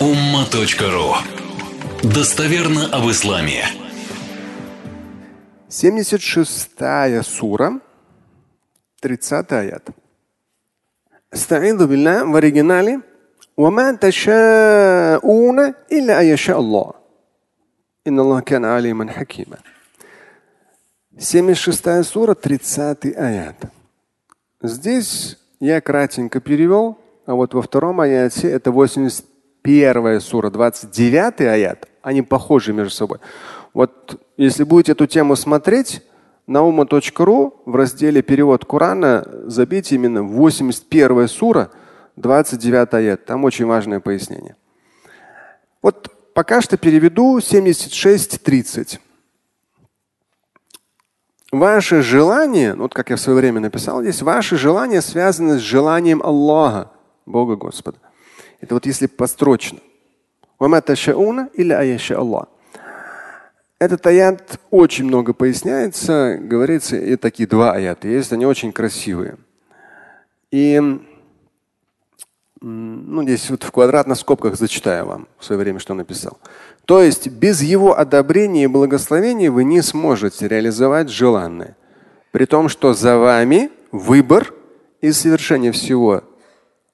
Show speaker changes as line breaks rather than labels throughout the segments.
umma.ru Достоверно об исламе.
76 сура, 30 аят. استعيذ بالله в оригинале وما تشاءون إلا أن يشاء الله إن الله كان عليما حكيما 76 сура, 30 аят. Здесь я кратенько перевел, а вот во втором аяте это 81 сура, 29 аят. Они похожи между собой. Вот если будете эту тему смотреть, ума.ру в разделе перевод Корана забейте именно 81 сура, 29 аят. Там очень важное пояснение. Вот пока что переведу 76.30. Ваше желание, вот как я в свое время написал здесь, ваше желание связано с желанием Аллаха, Бога Господа. Это вот если построчно. Этот аят очень много поясняется, говорится, и такие два аята есть, они очень красивые. И ну, здесь вот в квадратных скобках зачитаю вам в свое время, что написал. То есть без его одобрения и благословения вы не сможете реализовать желанное. При том, что за вами выбор и совершение всего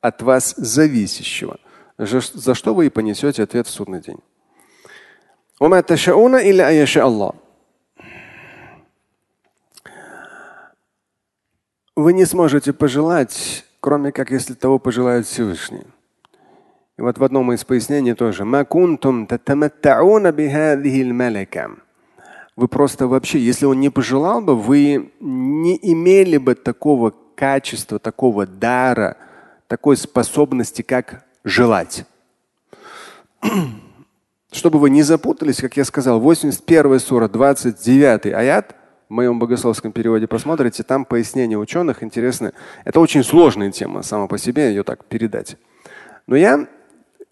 от вас зависящего, за что вы и понесете ответ в судный день. Вы не сможете пожелать, кроме как если того пожелает Всевышний. И вот в одном из пояснений тоже. Вы просто вообще, если он не пожелал бы, вы не имели бы такого качества, такого дара, такой способности, как желать. Чтобы вы не запутались, как я сказал, 81 сура, 29 аят, в моем богословском переводе посмотрите, там пояснение ученых интересное. Это очень сложная тема сама по себе, ее так передать. Но я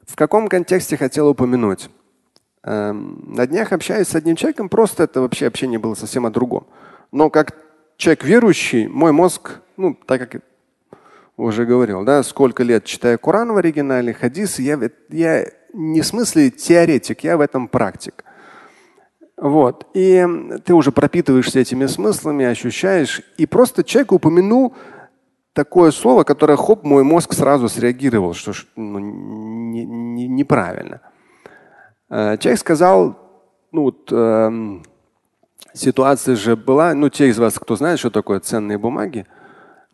в каком контексте хотел упомянуть? Эм, на днях общаюсь с одним человеком, просто это вообще общение было совсем о другом. Но как человек верующий, мой мозг, ну, так как уже говорил, да, сколько лет читаю Коран в оригинале, хадисы, я, я не в смысле теоретик, я в этом практик. Вот. И ты уже пропитываешься этими смыслами, ощущаешь. И просто человек упомянул такое слово, которое хоп, мой мозг сразу среагировал, что ну, не, не, неправильно. Э, человек сказал, ну вот э, ситуация же была, ну те из вас, кто знает, что такое ценные бумаги,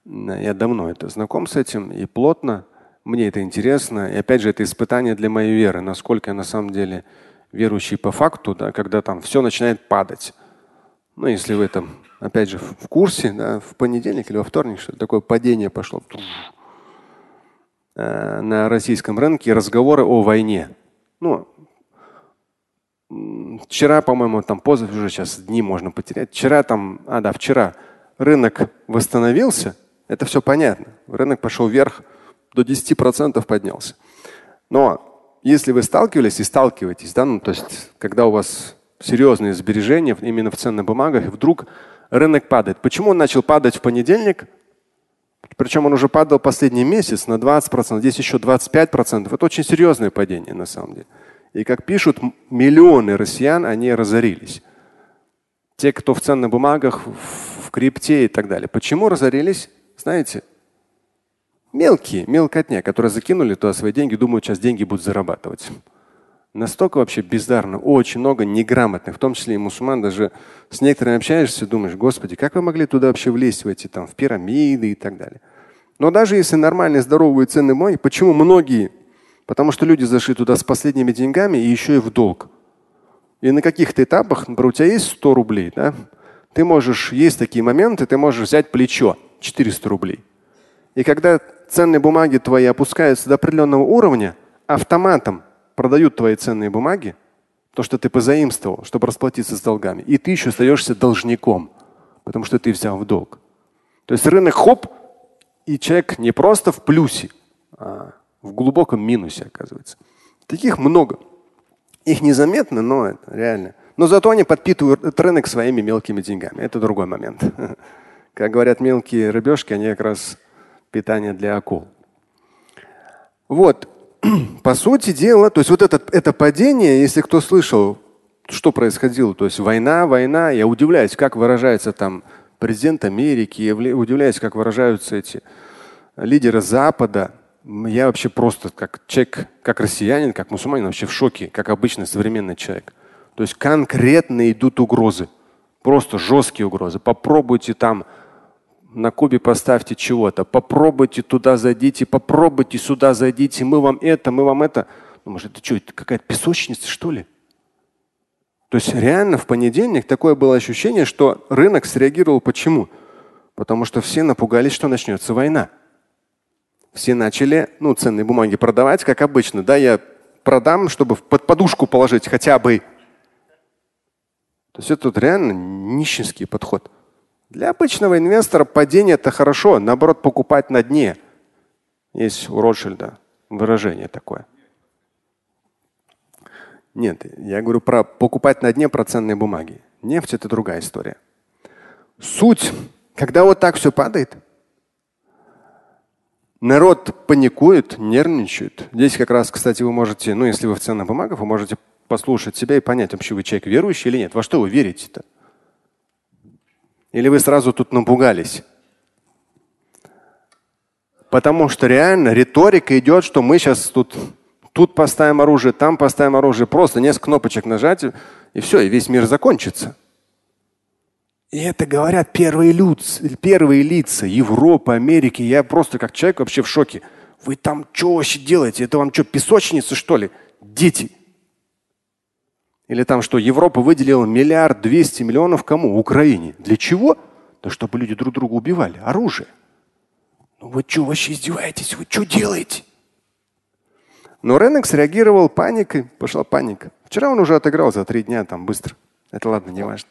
я давно это знаком с этим и плотно. Мне это интересно. И опять же, это испытание для моей веры, насколько я на самом деле верующий по факту, да, когда там все начинает падать. Ну, если вы там опять же, в курсе, да, в понедельник или во вторник, что такое падение пошло э, на российском рынке разговоры о войне. Ну, вчера, по-моему, там позов уже сейчас дни можно потерять. Вчера там, а да, вчера рынок восстановился, это все понятно. Рынок пошел вверх, до 10% поднялся. Но если вы сталкивались и сталкиваетесь, да, ну, то есть, когда у вас серьезные сбережения именно в ценных бумагах, вдруг рынок падает. Почему он начал падать в понедельник? Причем он уже падал последний месяц на 20%, здесь еще 25%. Это очень серьезное падение на самом деле. И как пишут, миллионы россиян, они разорились. Те, кто в ценных бумагах, в крипте и так далее. Почему разорились? Знаете, мелкие, мелкотня, которые закинули туда свои деньги, думают, сейчас деньги будут зарабатывать настолько вообще бездарно, очень много неграмотных, в том числе и мусульман, даже с некоторыми общаешься, думаешь, господи, как вы могли туда вообще влезть в эти там в пирамиды и так далее. Но даже если нормальные, здоровые цены мой, почему многие? Потому что люди зашли туда с последними деньгами и еще и в долг. И на каких-то этапах, например, у тебя есть 100 рублей, да? Ты можешь, есть такие моменты, ты можешь взять плечо 400 рублей. И когда ценные бумаги твои опускаются до определенного уровня, автоматом продают твои ценные бумаги, то, что ты позаимствовал, чтобы расплатиться с долгами, и ты еще остаешься должником, потому что ты взял в долг. То есть рынок хоп, и человек не просто в плюсе, а в глубоком минусе оказывается. Таких много. Их незаметно, но это реально. Но зато они подпитывают рынок своими мелкими деньгами. Это другой момент. Как говорят мелкие рыбешки, они как раз питание для акул. Вот. по сути дела, то есть вот это, это падение, если кто слышал, что происходило, то есть война, война, я удивляюсь, как выражается там президент Америки, я удивляюсь, как выражаются эти лидеры Запада. Я вообще просто как человек, как россиянин, как мусульманин вообще в шоке, как обычный современный человек. То есть конкретно идут угрозы, просто жесткие угрозы. Попробуйте там на Кубе поставьте чего-то, попробуйте туда зайдите, попробуйте сюда зайдите, мы вам это, мы вам это. Ну, может, это что, это какая-то песочница, что ли? То есть реально в понедельник такое было ощущение, что рынок среагировал почему? Потому что все напугались, что начнется война. Все начали ну, ценные бумаги продавать, как обычно. Да, я продам, чтобы под подушку положить хотя бы. То есть это вот реально нищенский подход. Для обычного инвестора падение это хорошо, наоборот, покупать на дне. Есть у Ротшильда выражение такое. Нет, я говорю про покупать на дне про ценные бумаги. Нефть это другая история. Суть, когда вот так все падает, народ паникует, нервничает. Здесь как раз, кстати, вы можете, ну если вы в ценных бумагах, вы можете послушать себя и понять, вообще вы человек верующий или нет. Во что вы верите-то? Или вы сразу тут напугались? Потому что реально риторика идет, что мы сейчас тут, тут поставим оружие, там поставим оружие. Просто несколько кнопочек нажать, и все, и весь мир закончится. И это говорят первые, люд, первые лица Европы, Америки. Я просто как человек вообще в шоке. Вы там что вообще делаете? Это вам что, песочница, что ли? Дети. Или там что, Европа выделила миллиард двести миллионов кому? Украине. Для чего? Да чтобы люди друг друга убивали. Оружие. Ну вы что вообще издеваетесь? Вы что делаете? Но рынок среагировал паникой, пошла паника. Вчера он уже отыграл за три дня, там быстро. Это ладно, не важно.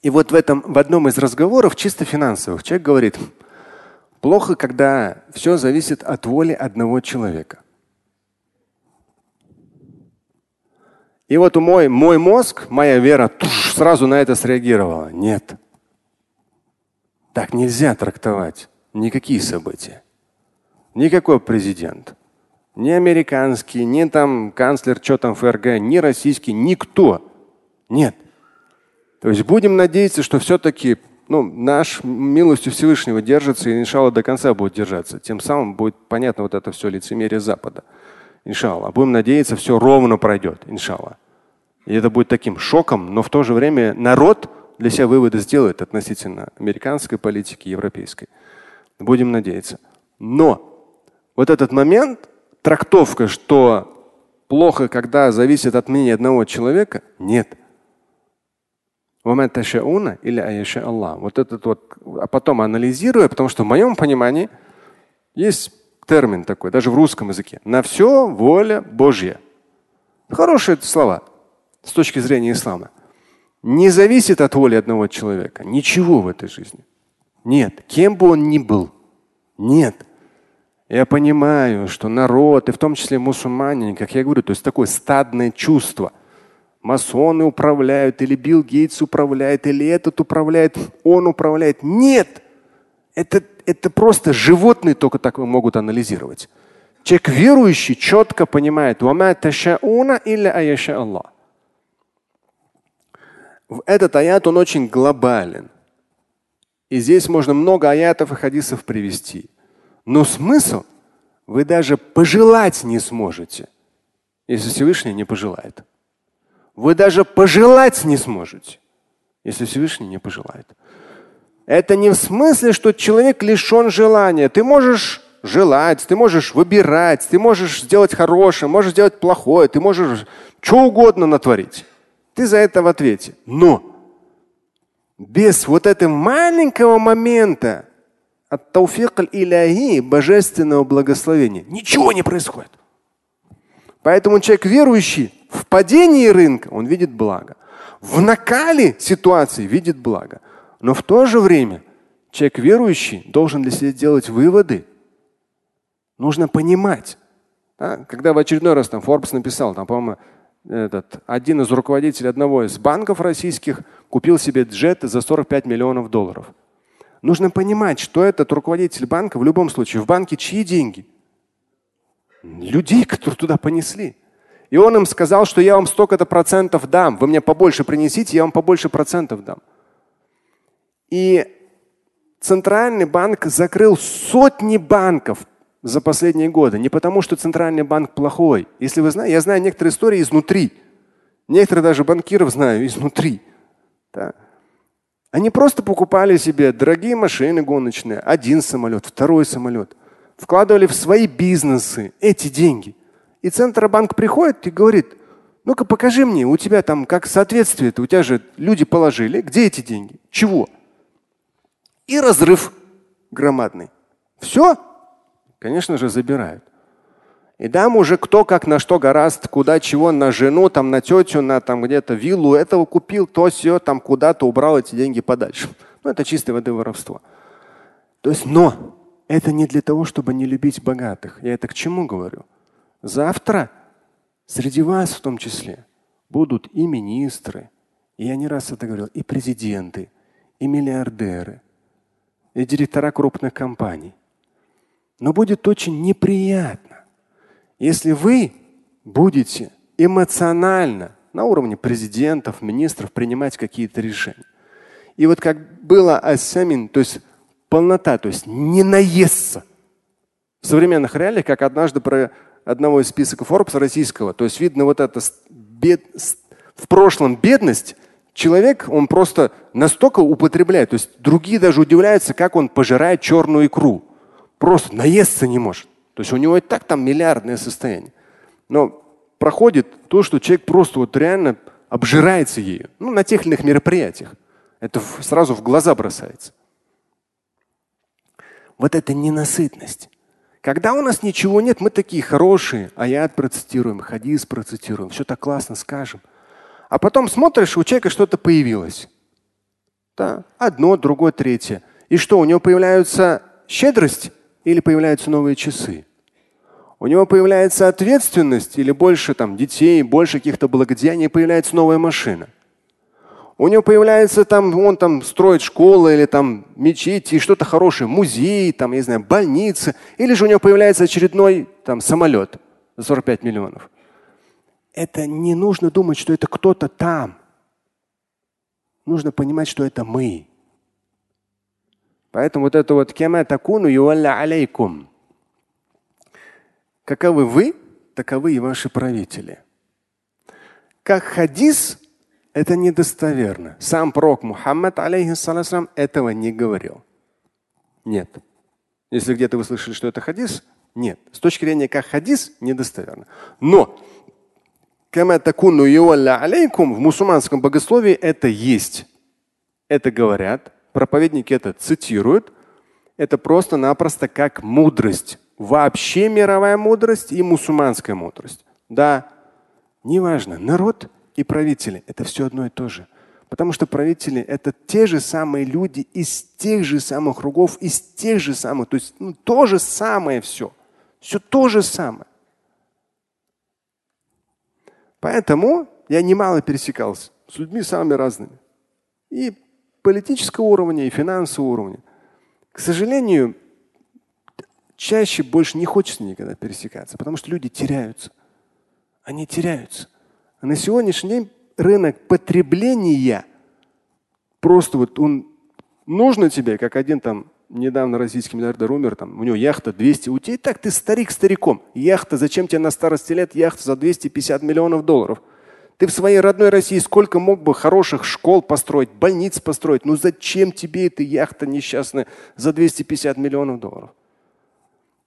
И вот в этом, в одном из разговоров, чисто финансовых, человек говорит, плохо, когда все зависит от воли одного человека. И вот мой, мой мозг, моя вера туш, сразу на это среагировала. Нет. Так нельзя трактовать никакие события. Никакой президент. Ни американский, ни там канцлер, что там ФРГ, ни российский, никто. Нет. То есть будем надеяться, что все-таки ну, наш милостью Всевышнего держится и иншалла до конца будет держаться. Тем самым будет понятно вот это все лицемерие Запада. Иншалла. Будем надеяться, все ровно пройдет, иншалла. И это будет таким шоком, но в то же время народ для себя выводы сделает относительно американской политики, европейской. Будем надеяться. Но вот этот момент, трактовка, что плохо, когда зависит от мнения одного человека, нет. или Аллах. Вот этот вот, а потом анализируя, потому что в моем понимании есть термин такой, даже в русском языке. На все воля Божья. Хорошие слова с точки зрения ислама. Не зависит от воли одного человека. Ничего в этой жизни. Нет. Кем бы он ни был. Нет. Я понимаю, что народ, и в том числе мусульмане, как я говорю, то есть такое стадное чувство. Масоны управляют, или Билл Гейтс управляет, или этот управляет, он управляет. Нет! Это, это просто животные только так могут анализировать. Человек верующий четко понимает, этот аят, он очень глобален. И здесь можно много аятов и хадисов привести. Но смысл вы даже пожелать не сможете, если Всевышний не пожелает. Вы даже пожелать не сможете, если Всевышний не пожелает. Это не в смысле, что человек лишен желания. Ты можешь желать, ты можешь выбирать, ты можешь сделать хорошее, можешь сделать плохое, ты можешь что угодно натворить. Ты за это в ответе. Но без вот этого маленького момента от тауфик иляхи, божественного благословения, ничего не происходит. Поэтому человек верующий в падении рынка, он видит благо. В накале ситуации видит благо. Но в то же время человек верующий должен для себя делать выводы. Нужно понимать. Да? Когда в очередной раз там Forbes написал, там, по-моему, этот, один из руководителей одного из банков российских купил себе джет за 45 миллионов долларов. Нужно понимать, что этот руководитель банка в любом случае в банке чьи деньги? Людей, которые туда понесли. И он им сказал, что я вам столько-то процентов дам. Вы мне побольше принесите, я вам побольше процентов дам. И Центральный банк закрыл сотни банков за последние годы. Не потому, что Центральный банк плохой. Если вы знаете, я знаю некоторые истории изнутри. Некоторые даже банкиров знаю изнутри. Да. Они просто покупали себе дорогие машины гоночные, один самолет, второй самолет, вкладывали в свои бизнесы эти деньги. И Центробанк приходит и говорит, ну-ка покажи мне, у тебя там как соответствие, у тебя же люди положили, где эти деньги? Чего? И разрыв громадный. Все? Конечно же, забирают. И там уже кто как на что гораст, куда чего, на жену, там, на тетю, на там где-то виллу, этого купил, то все, там куда-то убрал эти деньги подальше. Ну, это чистой воды воровство. То есть, но это не для того, чтобы не любить богатых. Я это к чему говорю? Завтра среди вас в том числе будут и министры, и я не раз это говорил, и президенты, и миллиардеры, и директора крупных компаний. Но будет очень неприятно, если вы будете эмоционально на уровне президентов, министров принимать какие-то решения. И вот как было асамин, то есть полнота, то есть не наесться. В современных реалиях, как однажды про одного из списков Forbes российского, то есть видно вот это бед, в прошлом бедность, человек, он просто настолько употребляет, то есть другие даже удивляются, как он пожирает черную икру. Просто наесться не может. То есть у него и так там миллиардное состояние. Но проходит то, что человек просто вот реально обжирается ею. Ну, на тех или иных мероприятиях. Это сразу в глаза бросается. Вот это ненасытность. Когда у нас ничего нет, мы такие хорошие, аят процитируем, хадис процитируем, все так классно скажем. А потом смотришь, у человека что-то появилось. Да, одно, другое, третье. И что, у него появляется щедрость или появляются новые часы? У него появляется ответственность или больше там детей, больше каких-то благодеяний, появляется новая машина – у него появляется там, он там строит школы или там мечети, что-то хорошее, музей, там, я не знаю, больница. Или же у него появляется очередной там самолет за 45 миллионов. Это не нужно думать, что это кто-то там. Нужно понимать, что это мы. Поэтому вот это вот кема такуну алейкум. Каковы вы, таковы и ваши правители. Как хадис это недостоверно. Сам пророк Мухаммад, алейхиссалам, этого не говорил. Нет. Если где-то вы слышали, что это хадис, нет. С точки зрения как хадис, недостоверно. Но алейкум в мусульманском богословии это есть. Это говорят, проповедники это цитируют. Это просто-напросто как мудрость. Вообще мировая мудрость и мусульманская мудрость. Да, неважно, народ и правители – это все одно и то же. Потому что правители – это те же самые люди из тех же самых кругов, из тех же самых, то есть ну, то же самое все. Все то же самое. Поэтому я немало пересекался с людьми самыми разными. И политического уровня, и финансового уровня. К сожалению, чаще больше не хочется никогда пересекаться, потому что люди теряются. Они теряются. А на сегодняшний день рынок потребления просто вот он нужно тебе, как один там недавно российский миллиардер умер, там, у него яхта 200, у тебя так ты старик стариком. Яхта, зачем тебе на старости лет яхта за 250 миллионов долларов? Ты в своей родной России сколько мог бы хороших школ построить, больниц построить? Ну зачем тебе эта яхта несчастная за 250 миллионов долларов?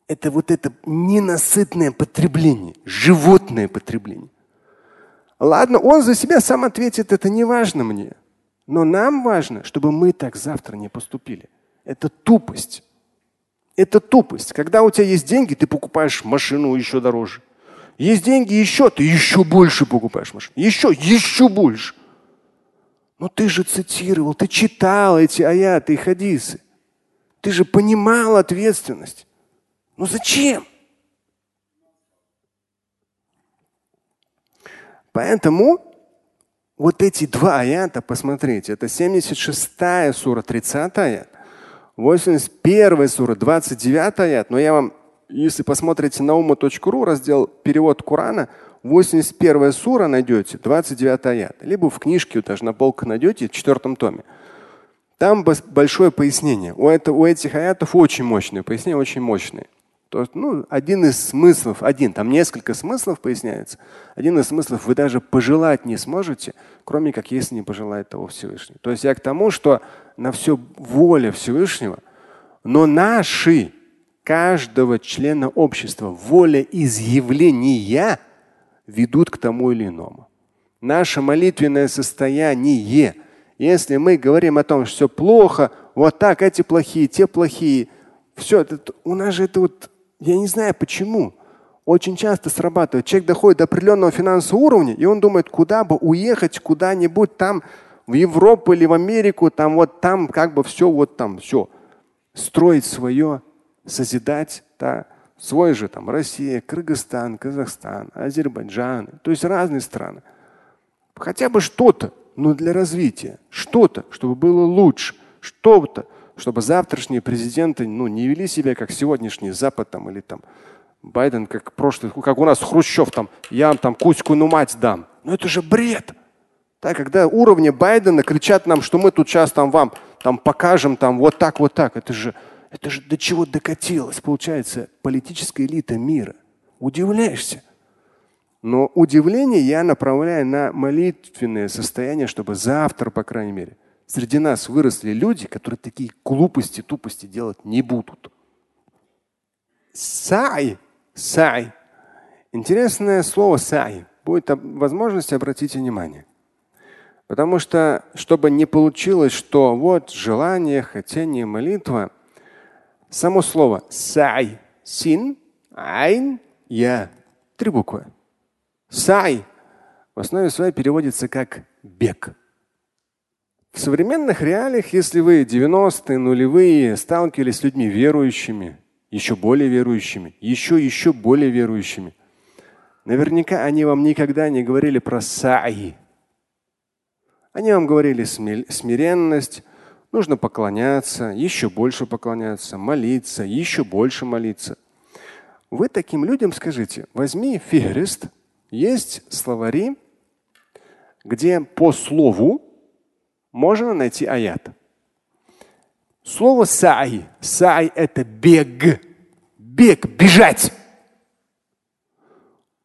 Это вот это ненасытное потребление, животное потребление. Ладно, он за себя сам ответит, это не важно мне. Но нам важно, чтобы мы так завтра не поступили. Это тупость. Это тупость. Когда у тебя есть деньги, ты покупаешь машину еще дороже. Есть деньги еще, ты еще больше покупаешь машину. Еще, еще больше. Но ты же цитировал, ты читал эти аяты и хадисы. Ты же понимал ответственность. Ну зачем? Поэтому вот эти два аята, посмотрите, это 76 сура, 30 аят, 81 сура, 29 аят, но я вам Если посмотрите на ума.ру, раздел перевод Корана, 81 сура найдете, 29 аят. Либо в книжке даже на полках найдете, в четвертом томе. Там большое пояснение. У, это, у этих аятов очень мощное пояснение, очень мощное. То есть, ну, один из смыслов, один, там несколько смыслов поясняется. Один из смыслов вы даже пожелать не сможете, кроме как если не пожелает того Всевышнего. То есть я к тому, что на все воля Всевышнего, но наши, каждого члена общества, воля изъявления ведут к тому или иному. Наше молитвенное состояние, если мы говорим о том, что все плохо, вот так, эти плохие, те плохие, все, это, у нас же это вот я не знаю почему. Очень часто срабатывает. Человек доходит до определенного финансового уровня, и он думает, куда бы уехать, куда-нибудь там, в Европу или в Америку, там вот там как бы все, вот там все. Строить свое, созидать, да, свой же там Россия, Кыргызстан, Казахстан, Азербайджан, то есть разные страны. Хотя бы что-то, но для развития, что-то, чтобы было лучше, что-то, чтобы завтрашние президенты ну, не вели себя как сегодняшний Запад там, или там Байден, как прошлый, как у нас Хрущев, там, я вам там кузьку ну мать дам. Но это же бред. Да, когда уровни Байдена кричат нам, что мы тут сейчас там вам там покажем там вот так, вот так. Это же, это же до чего докатилось, получается, политическая элита мира. Удивляешься. Но удивление я направляю на молитвенное состояние, чтобы завтра, по крайней мере, среди нас выросли люди, которые такие глупости, тупости делать не будут. Сай, сай. Интересное слово сай. Будет возможность обратить внимание. Потому что, чтобы не получилось, что вот желание, хотение, молитва, само слово сай, син, айн, я. Три буквы. Сай в основе своей переводится как бег. В современных реалиях, если вы 90-е, нулевые сталкивались с людьми верующими, еще более верующими, еще еще более верующими, наверняка они вам никогда не говорили про саи. Они вам говорили смиренность, нужно поклоняться, еще больше поклоняться, молиться, еще больше молиться. Вы таким людям скажите, возьми фигрист, есть словари, где по слову можно найти аят. Слово сай. Сай – это бег. Бег, бежать.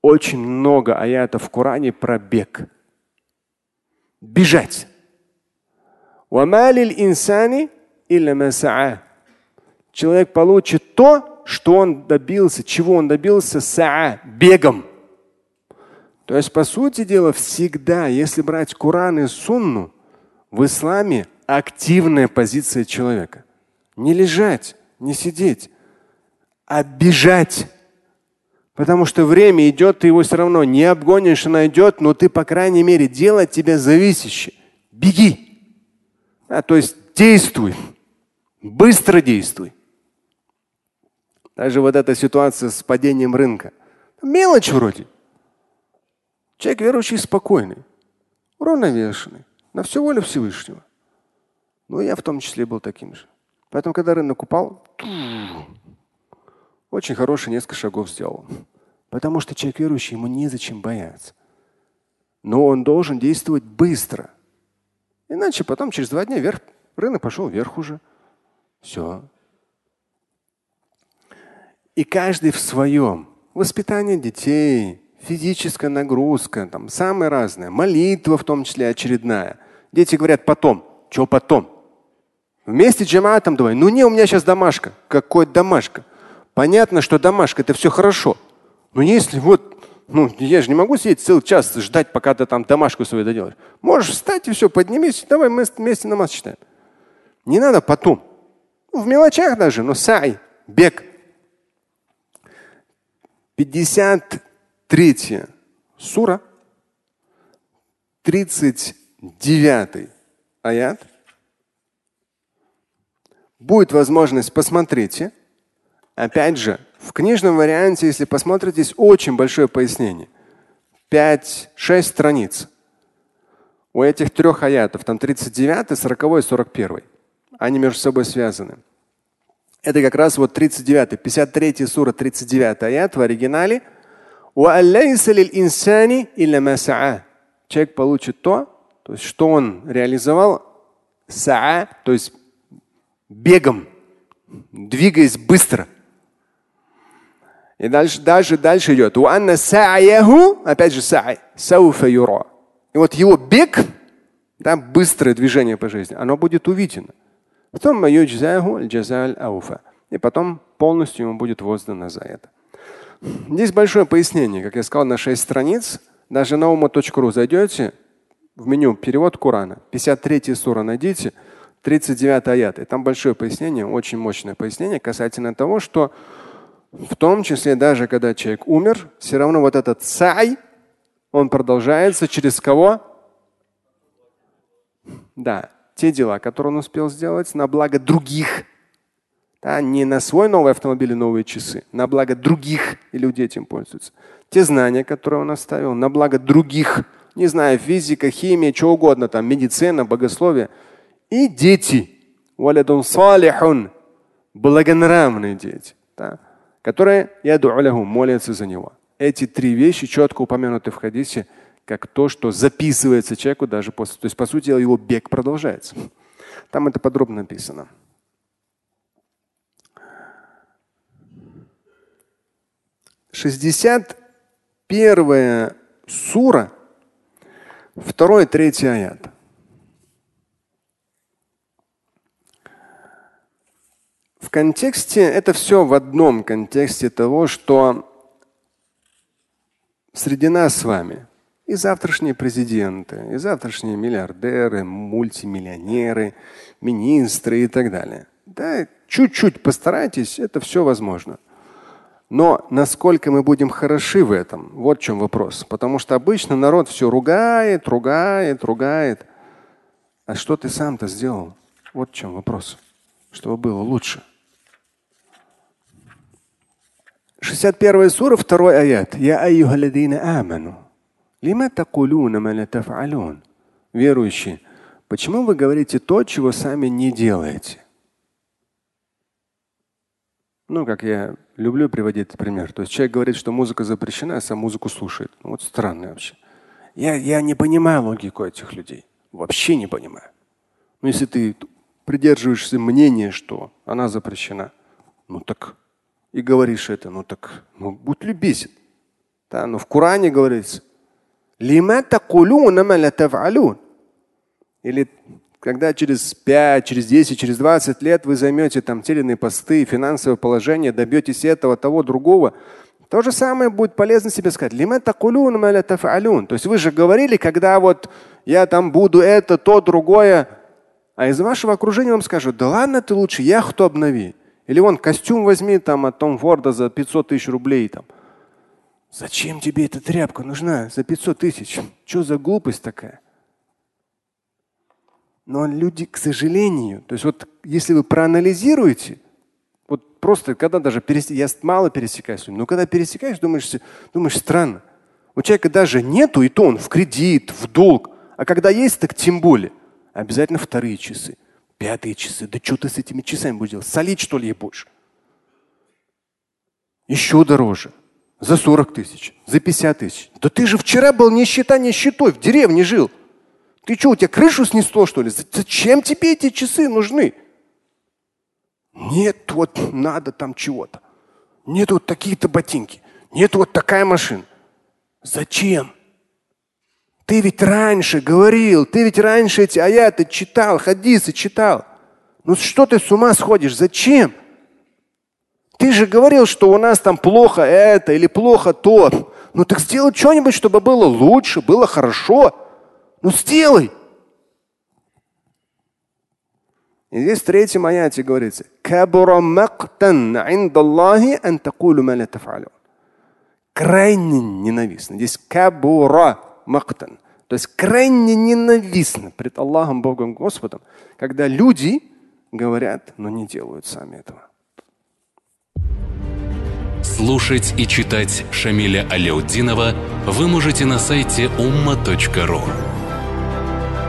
Очень много аятов в Коране про бег. Бежать. Человек получит то, что он добился, чего он добился саа, бегом. То есть, по сути дела, всегда, если брать Коран и Сунну, в исламе активная позиция человека. Не лежать, не сидеть, а бежать. Потому что время идет, ты его все равно не обгонишь, она идет, но ты, по крайней мере, делай от тебя зависящее. Беги. А, то есть действуй. Быстро действуй. Даже вот эта ситуация с падением рынка. Мелочь вроде. Человек верующий спокойный, уравновешенный на всю волю Всевышнего. Ну, я в том числе был таким же. Поэтому, когда рынок упал, очень хороший несколько шагов сделал. Потому что человек верующий, ему незачем бояться. Но он должен действовать быстро. Иначе потом через два дня вверх, рынок пошел вверх уже. Все. И каждый в своем. Воспитание детей, физическая нагрузка, там самое разное, молитва в том числе очередная. Дети говорят потом. Что потом? Вместе с джамаатом давай. Ну не, у меня сейчас домашка. Какой домашка? Понятно, что домашка это все хорошо. Но если вот, ну я же не могу сидеть целый час ждать, пока ты там домашку свою доделаешь. Можешь встать и все, поднимись, давай мы вместе намаз читаем. Не надо потом. Ну, в мелочах даже, но сай, бег. 53 сура, 39 аят. Будет возможность, посмотрите. Опять же, в книжном варианте, если посмотрите, есть очень большое пояснение. 5-6 страниц. У этих трех аятов, там 39, 40 и 41. Они между собой связаны. Это как раз вот 39, 53 сура, 39 аят в оригинале. Человек получит то, то есть что он реализовал, саа, то есть бегом, двигаясь быстро. И дальше, дальше, дальше идет. Опять же, сай. И вот его бег, да, быстрое движение по жизни, оно будет увидено. И потом полностью ему будет воздано за это. Здесь большое пояснение, как я сказал, на 6 страниц. Даже на ума.ру зайдете, в меню перевод Корана, 53 сура найдите, 39 аят. И там большое пояснение, очень мощное пояснение касательно того, что в том числе даже когда человек умер, все равно вот этот сай, он продолжается через кого? Да, те дела, которые он успел сделать на благо других. Да, не на свой новый автомобиль и новые часы, на благо других, и люди этим пользуются. Те знания, которые он оставил, на благо других, не знаю, физика, химия, что угодно, там, медицина, богословие. И дети. Благонравные дети. Да которые молятся за него. Эти три вещи четко упомянуты в хадисе, как то, что записывается человеку даже после. То есть, по сути его бег продолжается. Там это подробно написано. Шестьдесят первая сура, второй, третий аят. В контексте, это все в одном контексте того, что среди нас с вами и завтрашние президенты, и завтрашние миллиардеры, мультимиллионеры, министры и так далее. Да, чуть-чуть постарайтесь, это все возможно. Но насколько мы будем хороши в этом, вот в чем вопрос. Потому что обычно народ все ругает, ругает, ругает. А что ты сам-то сделал? Вот в чем вопрос чтобы было лучше. 61 сура, второй аят. Я айюхалядина аману. Лима такулуна ма тафалун. Верующие, почему вы говорите то, чего сами не делаете? Ну, как я люблю приводить этот пример. То есть человек говорит, что музыка запрещена, а сам музыку слушает. Ну, вот странно вообще. Я, я не понимаю логику этих людей. Вообще не понимаю. Ну, если ты придерживаешься мнения, что она запрещена, ну так и говоришь это, ну так, ну будь любезен. Да, но в Коране говорится, или когда через 5, через 10, через 20 лет вы займете там те или иные посты, финансовое положение, добьетесь этого, того, другого, то же самое будет полезно себе сказать. То есть вы же говорили, когда вот я там буду это, то, другое, а из вашего окружения вам скажут, да ладно, ты лучше яхту обнови. Или вон костюм возьми там от Том Форда за 500 тысяч рублей. Там. Зачем тебе эта тряпка нужна за 500 тысяч? Что за глупость такая? Но люди, к сожалению, то есть вот если вы проанализируете, вот просто когда даже пересек, я мало пересекаюсь, но когда пересекаешь, думаешь, думаешь странно. У человека даже нету, и то он в кредит, в долг. А когда есть, так тем более. Обязательно вторые часы, пятые часы. Да что ты с этими часами будешь делать? Солить, что ли, будешь? Еще дороже. За 40 тысяч, за 50 тысяч. Да ты же вчера был нищета нищетой, в деревне жил. Ты что, у тебя крышу снесло, что ли? Зачем тебе эти часы нужны? Нет, вот надо там чего-то. Нет вот такие-то ботинки. Нет вот такая машина. Зачем? Ты ведь раньше говорил, ты ведь раньше эти аяты читал, хадисы читал. Ну что ты с ума сходишь? Зачем? Ты же говорил, что у нас там плохо это или плохо то. Ну так сделай что-нибудь, чтобы было лучше, было хорошо. Ну сделай. И здесь в третьем аяте говорится, крайне ненавистно. Здесь кабура мактан. То есть крайне ненавистно пред Аллахом, Богом, Господом, когда люди говорят, но не делают сами этого.
Слушать и читать Шамиля Аляутдинова вы можете на сайте umma.ru.